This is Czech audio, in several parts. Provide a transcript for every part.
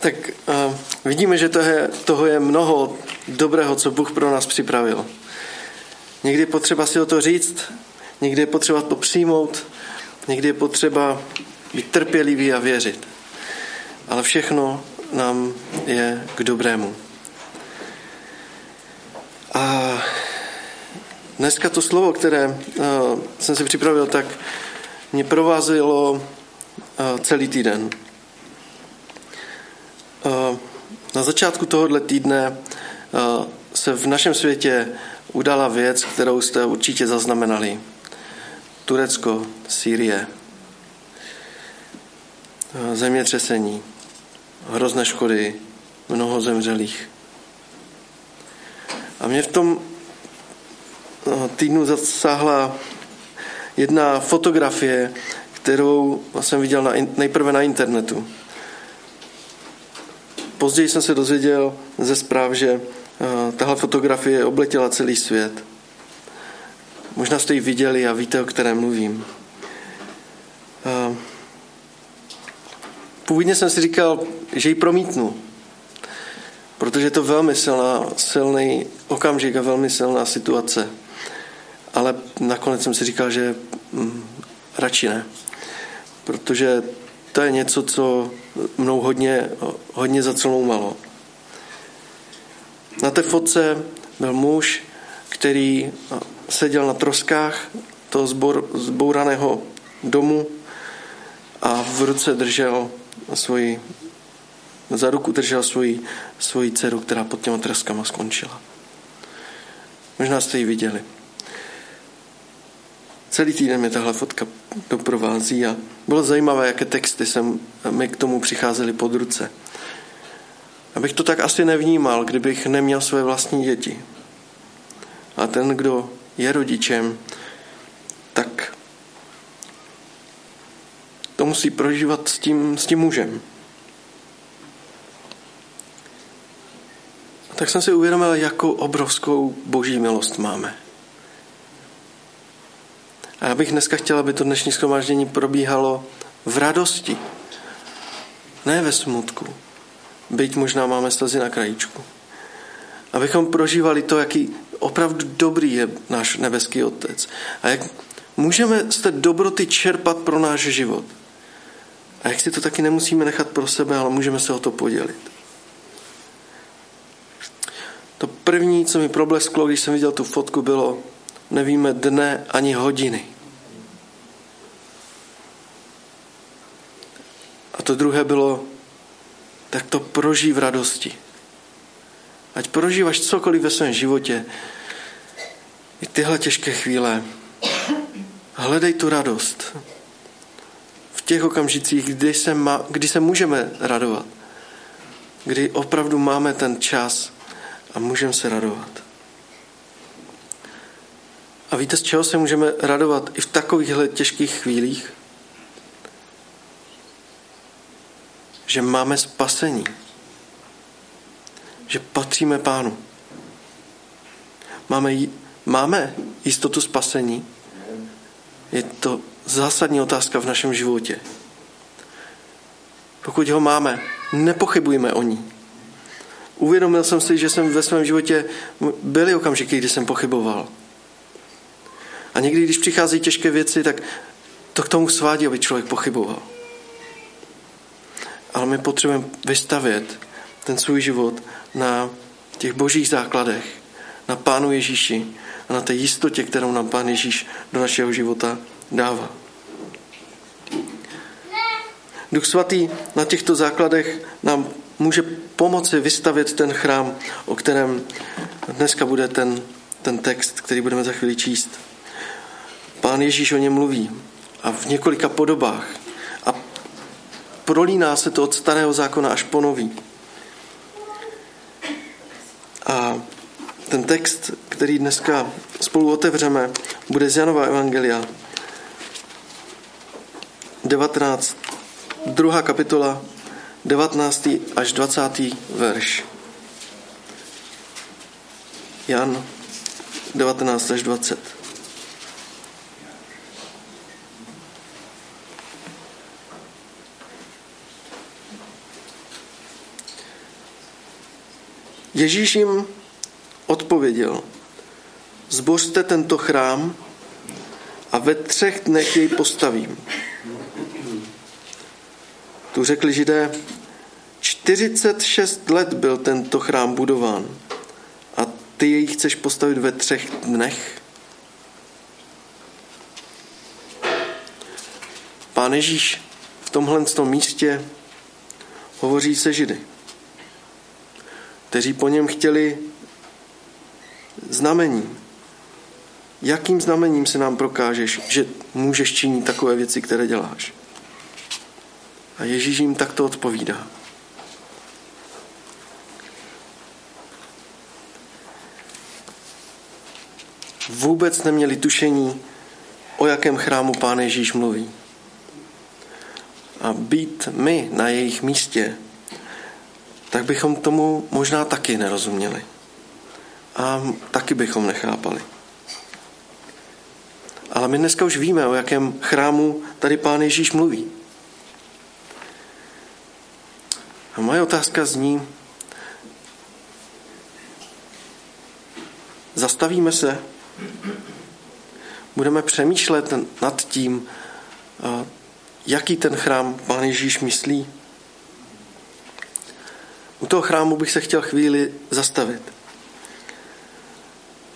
Tak uh, vidíme, že toho je, toho je mnoho dobrého, co Bůh pro nás připravil. Někdy je potřeba si o to říct, někdy je potřeba to přijmout, někdy je potřeba být trpělivý a věřit. Ale všechno nám je k dobrému. A dneska to slovo, které uh, jsem si připravil, tak mě provázelo uh, celý týden. Uh, na začátku tohohle týdne uh, se v našem světě udala věc, kterou jste určitě zaznamenali. Turecko, Sýrie, zemětřesení, hrozné škody, mnoho zemřelých. A mě v tom no, týdnu zasáhla jedna fotografie, kterou jsem viděl na, nejprve na internetu. Později jsem se dozvěděl ze zpráv, že tahle fotografie obletěla celý svět. Možná jste ji viděli a víte, o které mluvím. Původně jsem si říkal, že ji promítnu, protože je to velmi silná, silný okamžik a velmi silná situace. Ale nakonec jsem si říkal, že hm, radši ne, protože to je něco, co mnou hodně, hodně malo. Na té fotce byl muž, který seděl na troskách toho zbor, zbouraného domu a v ruce držel svoji, za ruku držel svoji, svoji dceru, která pod těma troskama skončila. Možná jste ji viděli. Celý týden mě tahle fotka doprovází a bylo zajímavé, jaké texty jsem, mi k tomu přicházely pod ruce. Abych to tak asi nevnímal, kdybych neměl své vlastní děti. A ten, kdo je rodičem, tak to musí prožívat s tím, s tím mužem. A tak jsem si uvědomil, jakou obrovskou boží milost máme. A já bych dneska chtěl, aby to dnešní schromáždění probíhalo v radosti, ne ve smutku. Byť možná máme slzy na krajíčku. Abychom prožívali to, jaký opravdu dobrý je náš nebeský Otec. A jak můžeme z té dobroty čerpat pro náš život. A jak si to taky nemusíme nechat pro sebe, ale můžeme se o to podělit. To první, co mi problesklo, když jsem viděl tu fotku, bylo, nevíme dne ani hodiny. A to druhé bylo, tak to prožij v radosti. Ať prožíváš cokoliv ve svém životě, i tyhle těžké chvíle, hledej tu radost v těch okamžicích, kdy se, má, kdy se můžeme radovat, kdy opravdu máme ten čas a můžeme se radovat. A víte, z čeho se můžeme radovat i v takovýchhle těžkých chvílích? Že máme spasení. Že patříme Pánu. Máme, máme jistotu spasení. Je to zásadní otázka v našem životě. Pokud ho máme, nepochybujme o ní. Uvědomil jsem si, že jsem ve svém životě byly okamžiky, kdy jsem pochyboval. A někdy, když přicházejí těžké věci, tak to k tomu svádí, aby člověk pochyboval. Ale my potřebujeme vystavět ten svůj život na těch božích základech, na Pánu Ježíši a na té jistotě, kterou nám Pán Ježíš do našeho života dává. Duch svatý na těchto základech nám může pomoci vystavět ten chrám, o kterém dneska bude ten, ten text, který budeme za chvíli číst. Pán Ježíš o něm mluví a v několika podobách. A prolíná se to od starého zákona až po nový. A ten text, který dneska spolu otevřeme, bude z Janova Evangelia. 19. druhá kapitola, 19. až 20. verš. Jan 19 až 20. Ježíš jim odpověděl, zbořte tento chrám a ve třech dnech jej postavím. Tu řekli židé, 46 let byl tento chrám budován a ty jej chceš postavit ve třech dnech? Pán Ježíš v tomhle místě hovoří se židy, kteří po něm chtěli znamení. Jakým znamením se nám prokážeš, že můžeš činit takové věci, které děláš? A Ježíš jim takto odpovídá. Vůbec neměli tušení, o jakém chrámu Pán Ježíš mluví. A být my na jejich místě, tak bychom tomu možná taky nerozuměli. A taky bychom nechápali. Ale my dneska už víme, o jakém chrámu tady Pán Ježíš mluví. A moje otázka zní, zastavíme se, budeme přemýšlet nad tím, jaký ten chrám Pán Ježíš myslí. U toho chrámu bych se chtěl chvíli zastavit.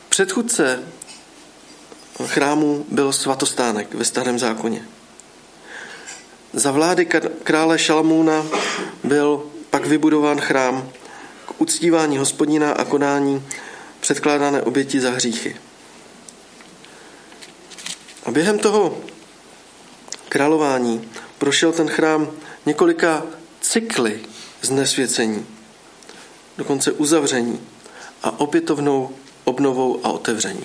Předchůdce chrámu byl svatostánek ve starém zákoně. Za vlády krále Šalamúna byl pak vybudován chrám k uctívání hospodina a konání předkládané oběti za hříchy. A během toho králování prošel ten chrám několika cykly znesvěcení, dokonce uzavření a opětovnou obnovou a otevření.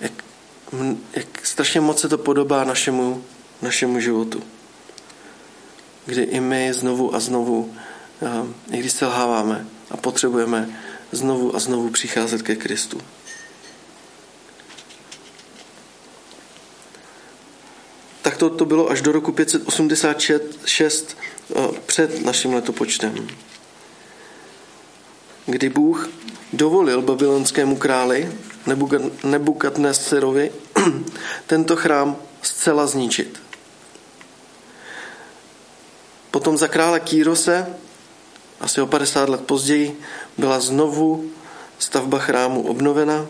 Jak, jak strašně moc se to podobá našemu, našemu životu kdy i my znovu a znovu, i když selháváme a potřebujeme znovu a znovu přicházet ke Kristu. Tak to, to bylo až do roku 586 před naším letopočtem, kdy Bůh dovolil babylonskému králi Nebukadneserovi tento chrám zcela zničit. Potom za krále Kýrose, asi o 50 let později, byla znovu stavba chrámu obnovena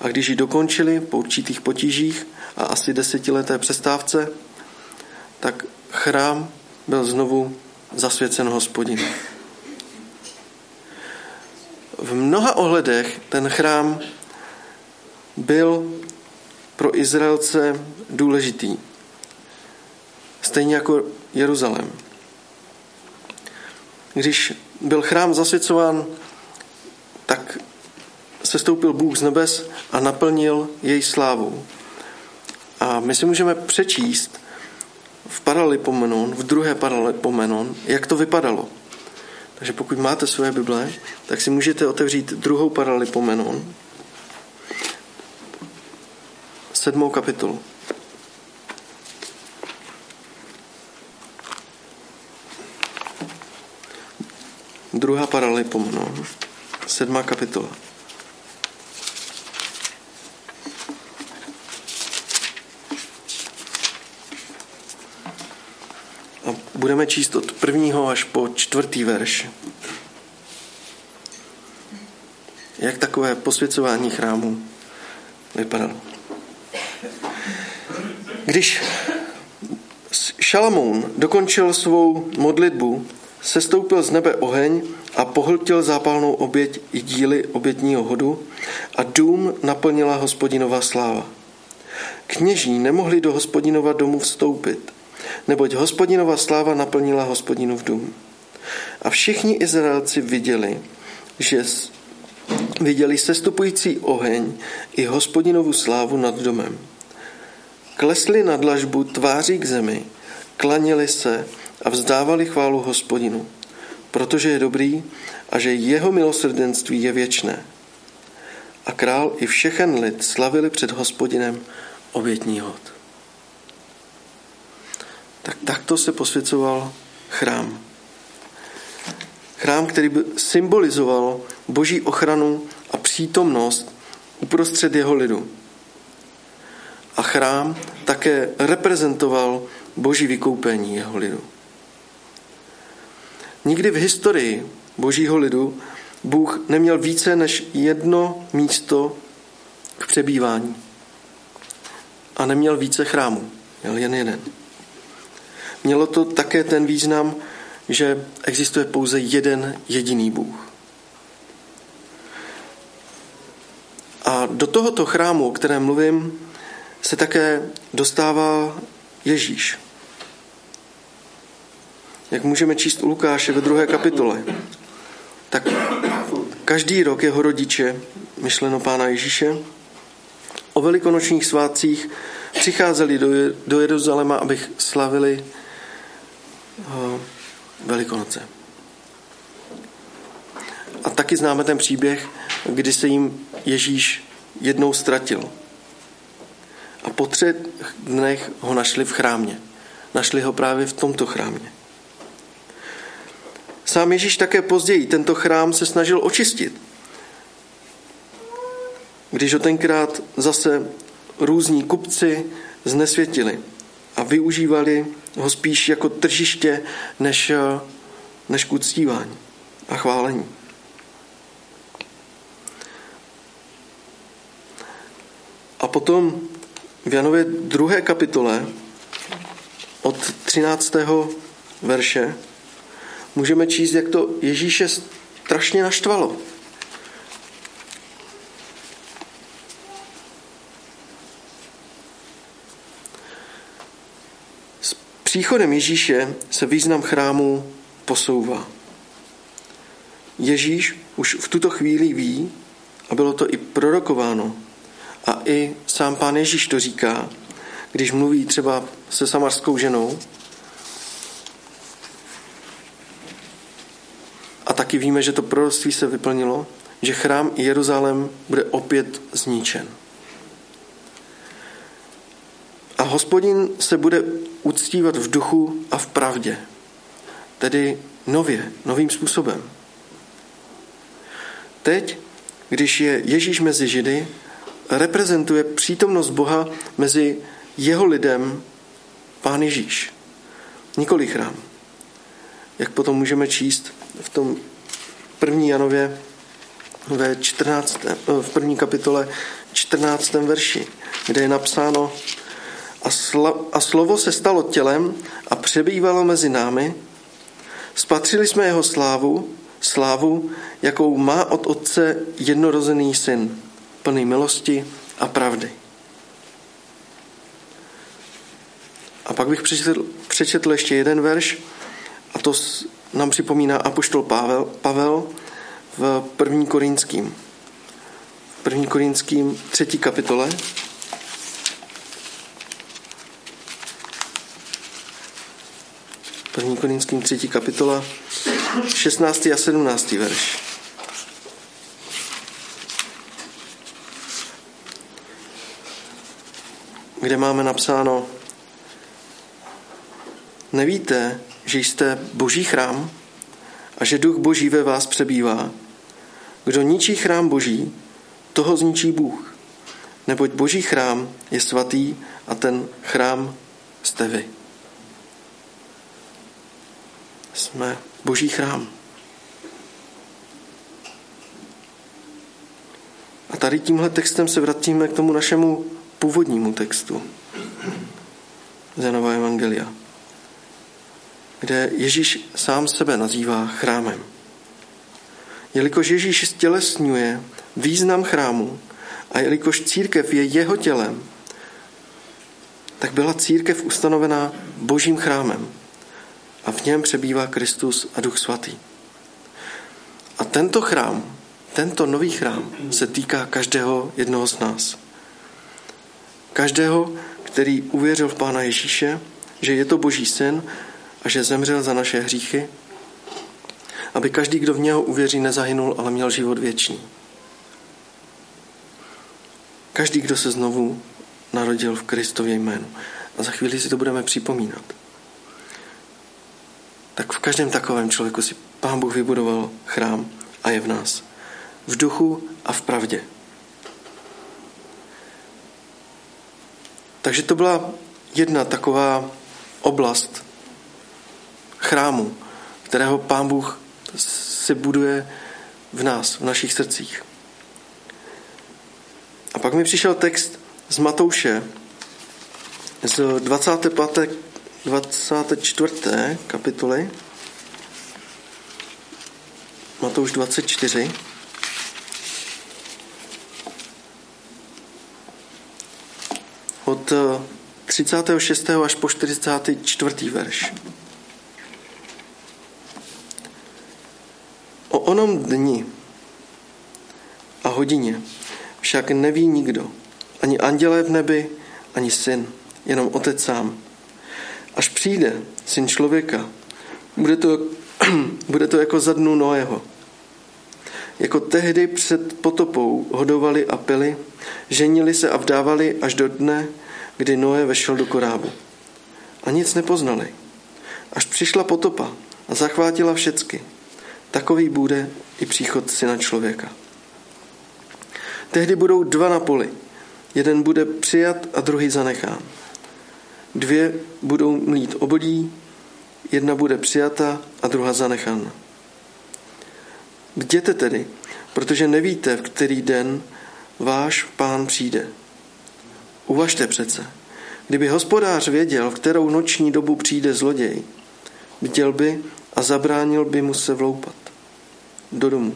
a když ji dokončili po určitých potížích a asi desetileté přestávce, tak chrám byl znovu zasvěcen hospodinu. V mnoha ohledech ten chrám byl pro Izraelce důležitý. Stejně jako Jeruzalém. Když byl chrám zasvěcován, tak se stoupil Bůh z nebes a naplnil jej slávou. A my si můžeme přečíst v Paralipomenon, v druhé Paralipomenon, jak to vypadalo. Takže pokud máte své Bible, tak si můžete otevřít druhou Paralipomenon, sedmou kapitolu. Druhá paralipomno, sedmá kapitola. A budeme číst od prvního až po čtvrtý verš. Jak takové posvěcování chrámu vypadalo. Když Šalamoun dokončil svou modlitbu, Sestoupil z nebe oheň a pohltil zápalnou oběť i díly obětního hodu a dům naplnila hospodinova sláva. Kněží nemohli do hospodinova domu vstoupit, neboť hospodinova sláva naplnila hospodinův dům. A všichni Izraelci viděli, že viděli sestupující oheň i hospodinovu slávu nad domem. Klesli na dlažbu tváří k zemi, klaněli se a vzdávali chválu hospodinu, protože je dobrý a že jeho milosrdenství je věčné. A král i všechen lid slavili před hospodinem obětní hod. Tak takto se posvěcoval chrám. Chrám, který by symbolizoval boží ochranu a přítomnost uprostřed jeho lidu. A chrám také reprezentoval boží vykoupení jeho lidu. Nikdy v historii božího lidu Bůh neměl více než jedno místo k přebývání. A neměl více chrámů, měl jen jeden. Mělo to také ten význam, že existuje pouze jeden jediný Bůh. A do tohoto chrámu, o kterém mluvím, se také dostává Ježíš. Jak můžeme číst u Lukáše ve druhé kapitole, tak každý rok jeho rodiče, myšleno pána Ježíše, o velikonočních svátcích přicházeli do, Jeruzaléma, abych slavili Velikonoce. A taky známe ten příběh, kdy se jim Ježíš jednou ztratil. A po třech dnech ho našli v chrámě. Našli ho právě v tomto chrámě. Sám Ježíš také později tento chrám se snažil očistit. Když ho tenkrát zase různí kupci znesvětili a využívali ho spíš jako tržiště než, než k uctívání a chválení. A potom v Janově druhé kapitole od 13. verše můžeme číst, jak to Ježíše strašně naštvalo. S příchodem Ježíše se význam chrámu posouvá. Ježíš už v tuto chvíli ví, a bylo to i prorokováno, a i sám pán Ježíš to říká, když mluví třeba se samarskou ženou, A taky víme, že to proroctví se vyplnilo, že chrám Jeruzalém bude opět zničen. A hospodin se bude uctívat v duchu a v pravdě. Tedy nově, novým způsobem. Teď, když je Ježíš mezi Židy, reprezentuje přítomnost Boha mezi jeho lidem Pán Ježíš. Nikoli chrám. Jak potom můžeme číst v tom první Janově ve 14, v první kapitole 14. verši, kde je napsáno a, a slovo se stalo tělem a přebývalo mezi námi. Spatřili jsme jeho slávu, slávu, jakou má od otce jednorozený syn, plný milosti a pravdy. A pak bych přečetl, přečetl ještě jeden verš, a to nám připomíná apoštol Pavel, Pavel v první korinským. V první korinským třetí kapitole. První korinským třetí kapitola, 16. a 17. verš. Kde máme napsáno, nevíte, že jste boží chrám a že duch boží ve vás přebývá. Kdo ničí chrám boží, toho zničí Bůh. Neboť boží chrám je svatý a ten chrám jste vy. Jsme boží chrám. A tady tímhle textem se vrátíme k tomu našemu původnímu textu. Zenova Evangelia kde Ježíš sám sebe nazývá chrámem. Jelikož Ježíš stělesňuje význam chrámu a jelikož církev je jeho tělem, tak byla církev ustanovená božím chrámem a v něm přebývá Kristus a Duch Svatý. A tento chrám, tento nový chrám se týká každého jednoho z nás. Každého, který uvěřil v Pána Ježíše, že je to Boží syn a že zemřel za naše hříchy, aby každý, kdo v něho uvěří, nezahynul, ale měl život věčný. Každý, kdo se znovu narodil v Kristově jménu. A za chvíli si to budeme připomínat. Tak v každém takovém člověku si Pán Bůh vybudoval chrám a je v nás. V duchu a v pravdě. Takže to byla jedna taková oblast chrámu, kterého Pán Bůh si buduje v nás, v našich srdcích. A pak mi přišel text z Matouše z 25. 24. kapitoly. Matouš 24. Od 36. Eh, až po 44. verš. O onom dni a hodině však neví nikdo, ani andělé v nebi, ani syn, jenom otec sám. Až přijde syn člověka, bude to, bude to jako za dnu Noého. Jako tehdy před potopou hodovali a pili, ženili se a vdávali až do dne, kdy Noé vešel do korábu. A nic nepoznali. Až přišla potopa a zachvátila všecky. Takový bude i příchod syna člověka. Tehdy budou dva na poli. Jeden bude přijat a druhý zanechán. Dvě budou mlít obodí, jedna bude přijata a druhá zanechána. Bděte tedy, protože nevíte, v který den váš pán přijde. Uvažte přece. Kdyby hospodář věděl, v kterou noční dobu přijde zloděj, bděl by a zabránil by mu se vloupat do domu.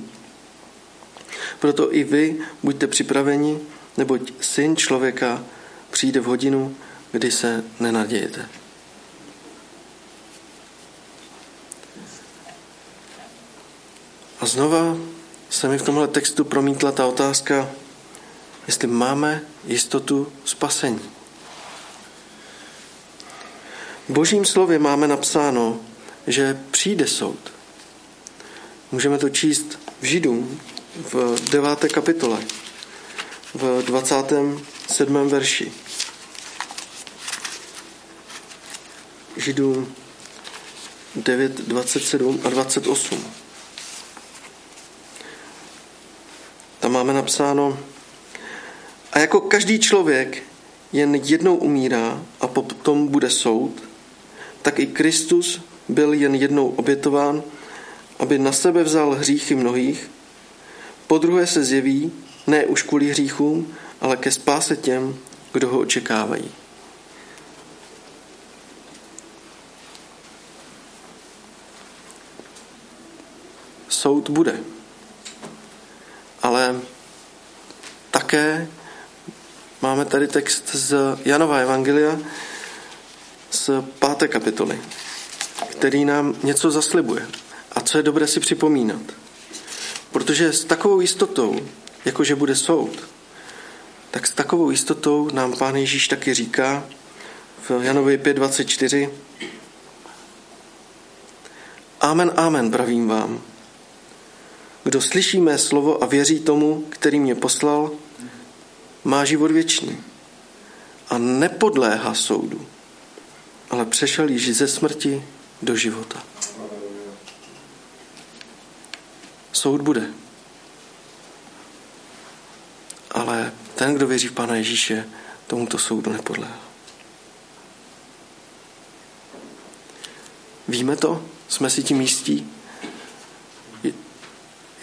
Proto i vy buďte připraveni, neboť syn člověka přijde v hodinu, kdy se nenadějete. A znova se mi v tomhle textu promítla ta otázka, jestli máme jistotu spasení. V božím slově máme napsáno, že přijde soud. Můžeme to číst v Židům v 9. kapitole, v 27. verši. Židům 9, 27 a 28. Tam máme napsáno, a jako každý člověk jen jednou umírá a potom bude soud, tak i Kristus byl jen jednou obětován, aby na sebe vzal hříchy mnohých, po druhé se zjeví, ne už kvůli hříchům, ale ke spáse těm, kdo ho očekávají. Soud bude. Ale také máme tady text z Janova Evangelia z páté kapitoly, který nám něco zaslibuje. A co je dobré si připomínat. Protože s takovou jistotou, jakože bude soud, tak s takovou jistotou nám Pán Ježíš taky říká v Janovi 5.24 Amen, amen, pravím vám. Kdo slyší mé slovo a věří tomu, který mě poslal, má život věčný a nepodléhá soudu, ale přešel již ze smrti do života. Soud bude. Ale ten, kdo věří v Pána Ježíše, tomuto soudu nepodléhá. Víme to? Jsme si tím jistí?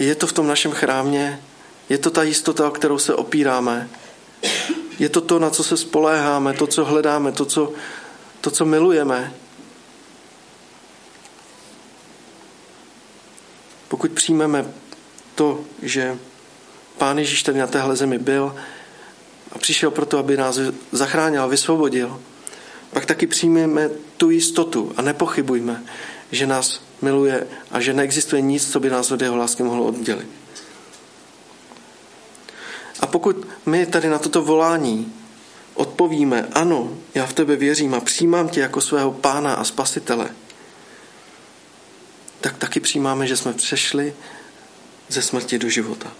Je to v tom našem chrámě, je to ta jistota, o kterou se opíráme, je to to, na co se spoléháme, to, co hledáme, to, co, to, co milujeme. Pokud přijmeme to, že Pán Ježíš tady na téhle zemi byl a přišel proto, aby nás zachránil a vysvobodil, pak taky přijmeme tu jistotu a nepochybujme, že nás miluje a že neexistuje nic, co by nás od jeho lásky mohlo oddělit. A pokud my tady na toto volání odpovíme, ano, já v tebe věřím a přijímám tě jako svého pána a spasitele, tak taky přijímáme, že jsme přešli ze smrti do života.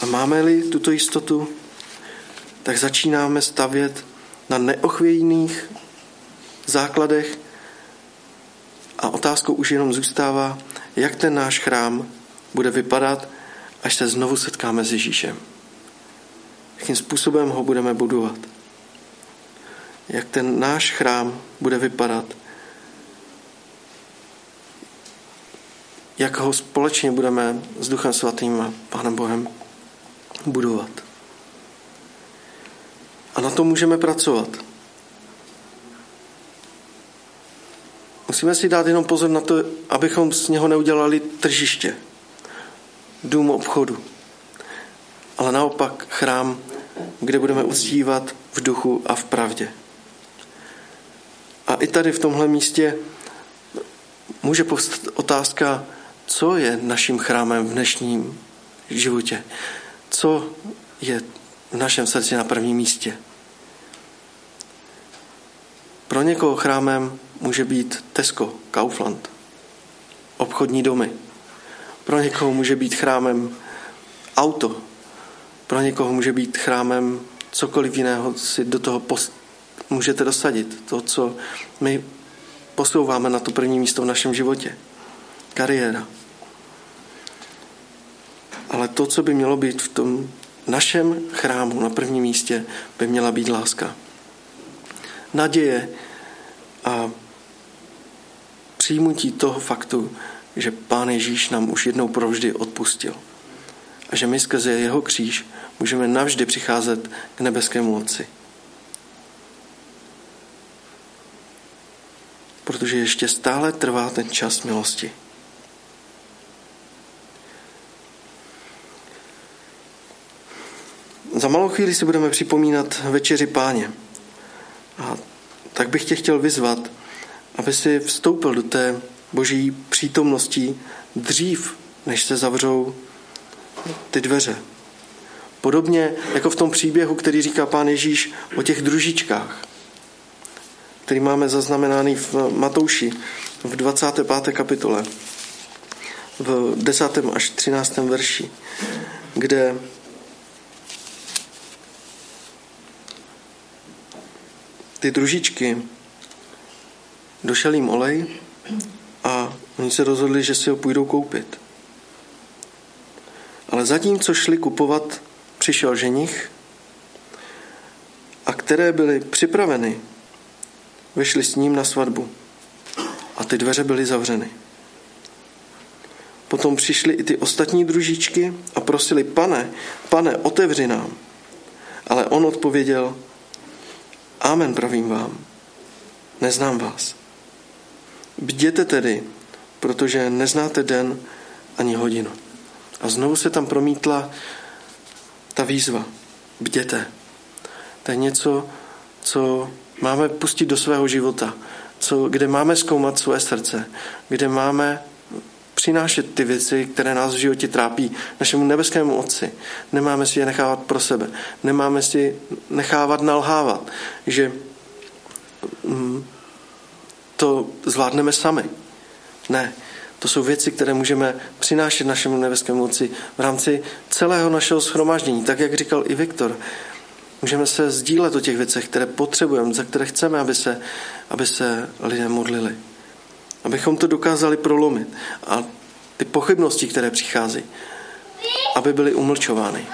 A máme-li tuto jistotu, tak začínáme stavět na neochvějných základech a otázkou už jenom zůstává, jak ten náš chrám bude vypadat, až se znovu setkáme s Ježíšem. Jakým způsobem ho budeme budovat. Jak ten náš chrám bude vypadat. Jak ho společně budeme s Duchem Svatým a Pánem Bohem budovat. A na to můžeme pracovat. Musíme si dát jenom pozor na to, abychom z něho neudělali tržiště, dům obchodu, ale naopak chrám, kde budeme uctívat v duchu a v pravdě. A i tady v tomhle místě může povstat otázka, co je naším chrámem v dnešním životě. Co je v našem srdci na prvním místě. Pro někoho chrámem může být Tesco, Kaufland, obchodní domy. Pro někoho může být chrámem auto. Pro někoho může být chrámem cokoliv jiného si do toho post- můžete dosadit. To, co my posouváme na to první místo v našem životě. Kariéra. Ale to, co by mělo být v tom našem chrámu na prvním místě, by měla být láska. Naděje a přijmutí toho faktu, že Pán Ježíš nám už jednou provždy odpustil. A že my skrze jeho kříž můžeme navždy přicházet k nebeskému Otci. Protože ještě stále trvá ten čas milosti. Za malou chvíli si budeme připomínat večeři páně. A tak bych tě chtěl vyzvat, aby si vstoupil do té boží přítomnosti dřív, než se zavřou ty dveře. Podobně jako v tom příběhu, který říká pán Ježíš o těch družičkách, který máme zaznamenány v Matouši v 25. kapitole, v 10. až 13. verši, kde ty družičky, došel jim olej a oni se rozhodli, že si ho půjdou koupit. Ale zatímco šli kupovat, přišel ženich a které byly připraveny, vyšli s ním na svatbu a ty dveře byly zavřeny. Potom přišly i ty ostatní družičky a prosili, pane, pane, otevři nám. Ale on odpověděl, Amen pravím vám, neznám vás. Bděte tedy, protože neznáte den ani hodinu. A znovu se tam promítla ta výzva. Bděte. To je něco, co máme pustit do svého života, co, kde máme zkoumat své srdce, kde máme přinášet ty věci, které nás v životě trápí našemu nebeskému Otci. Nemáme si je nechávat pro sebe. Nemáme si nechávat nalhávat, že mm, to zvládneme sami. Ne, to jsou věci, které můžeme přinášet našemu nebeskému Otci v rámci celého našeho schromáždění. Tak, jak říkal i Viktor, můžeme se sdílet o těch věcech, které potřebujeme, za které chceme, aby se, aby se lidé modlili abychom to dokázali prolomit a ty pochybnosti, které přichází, aby byly umlčovány.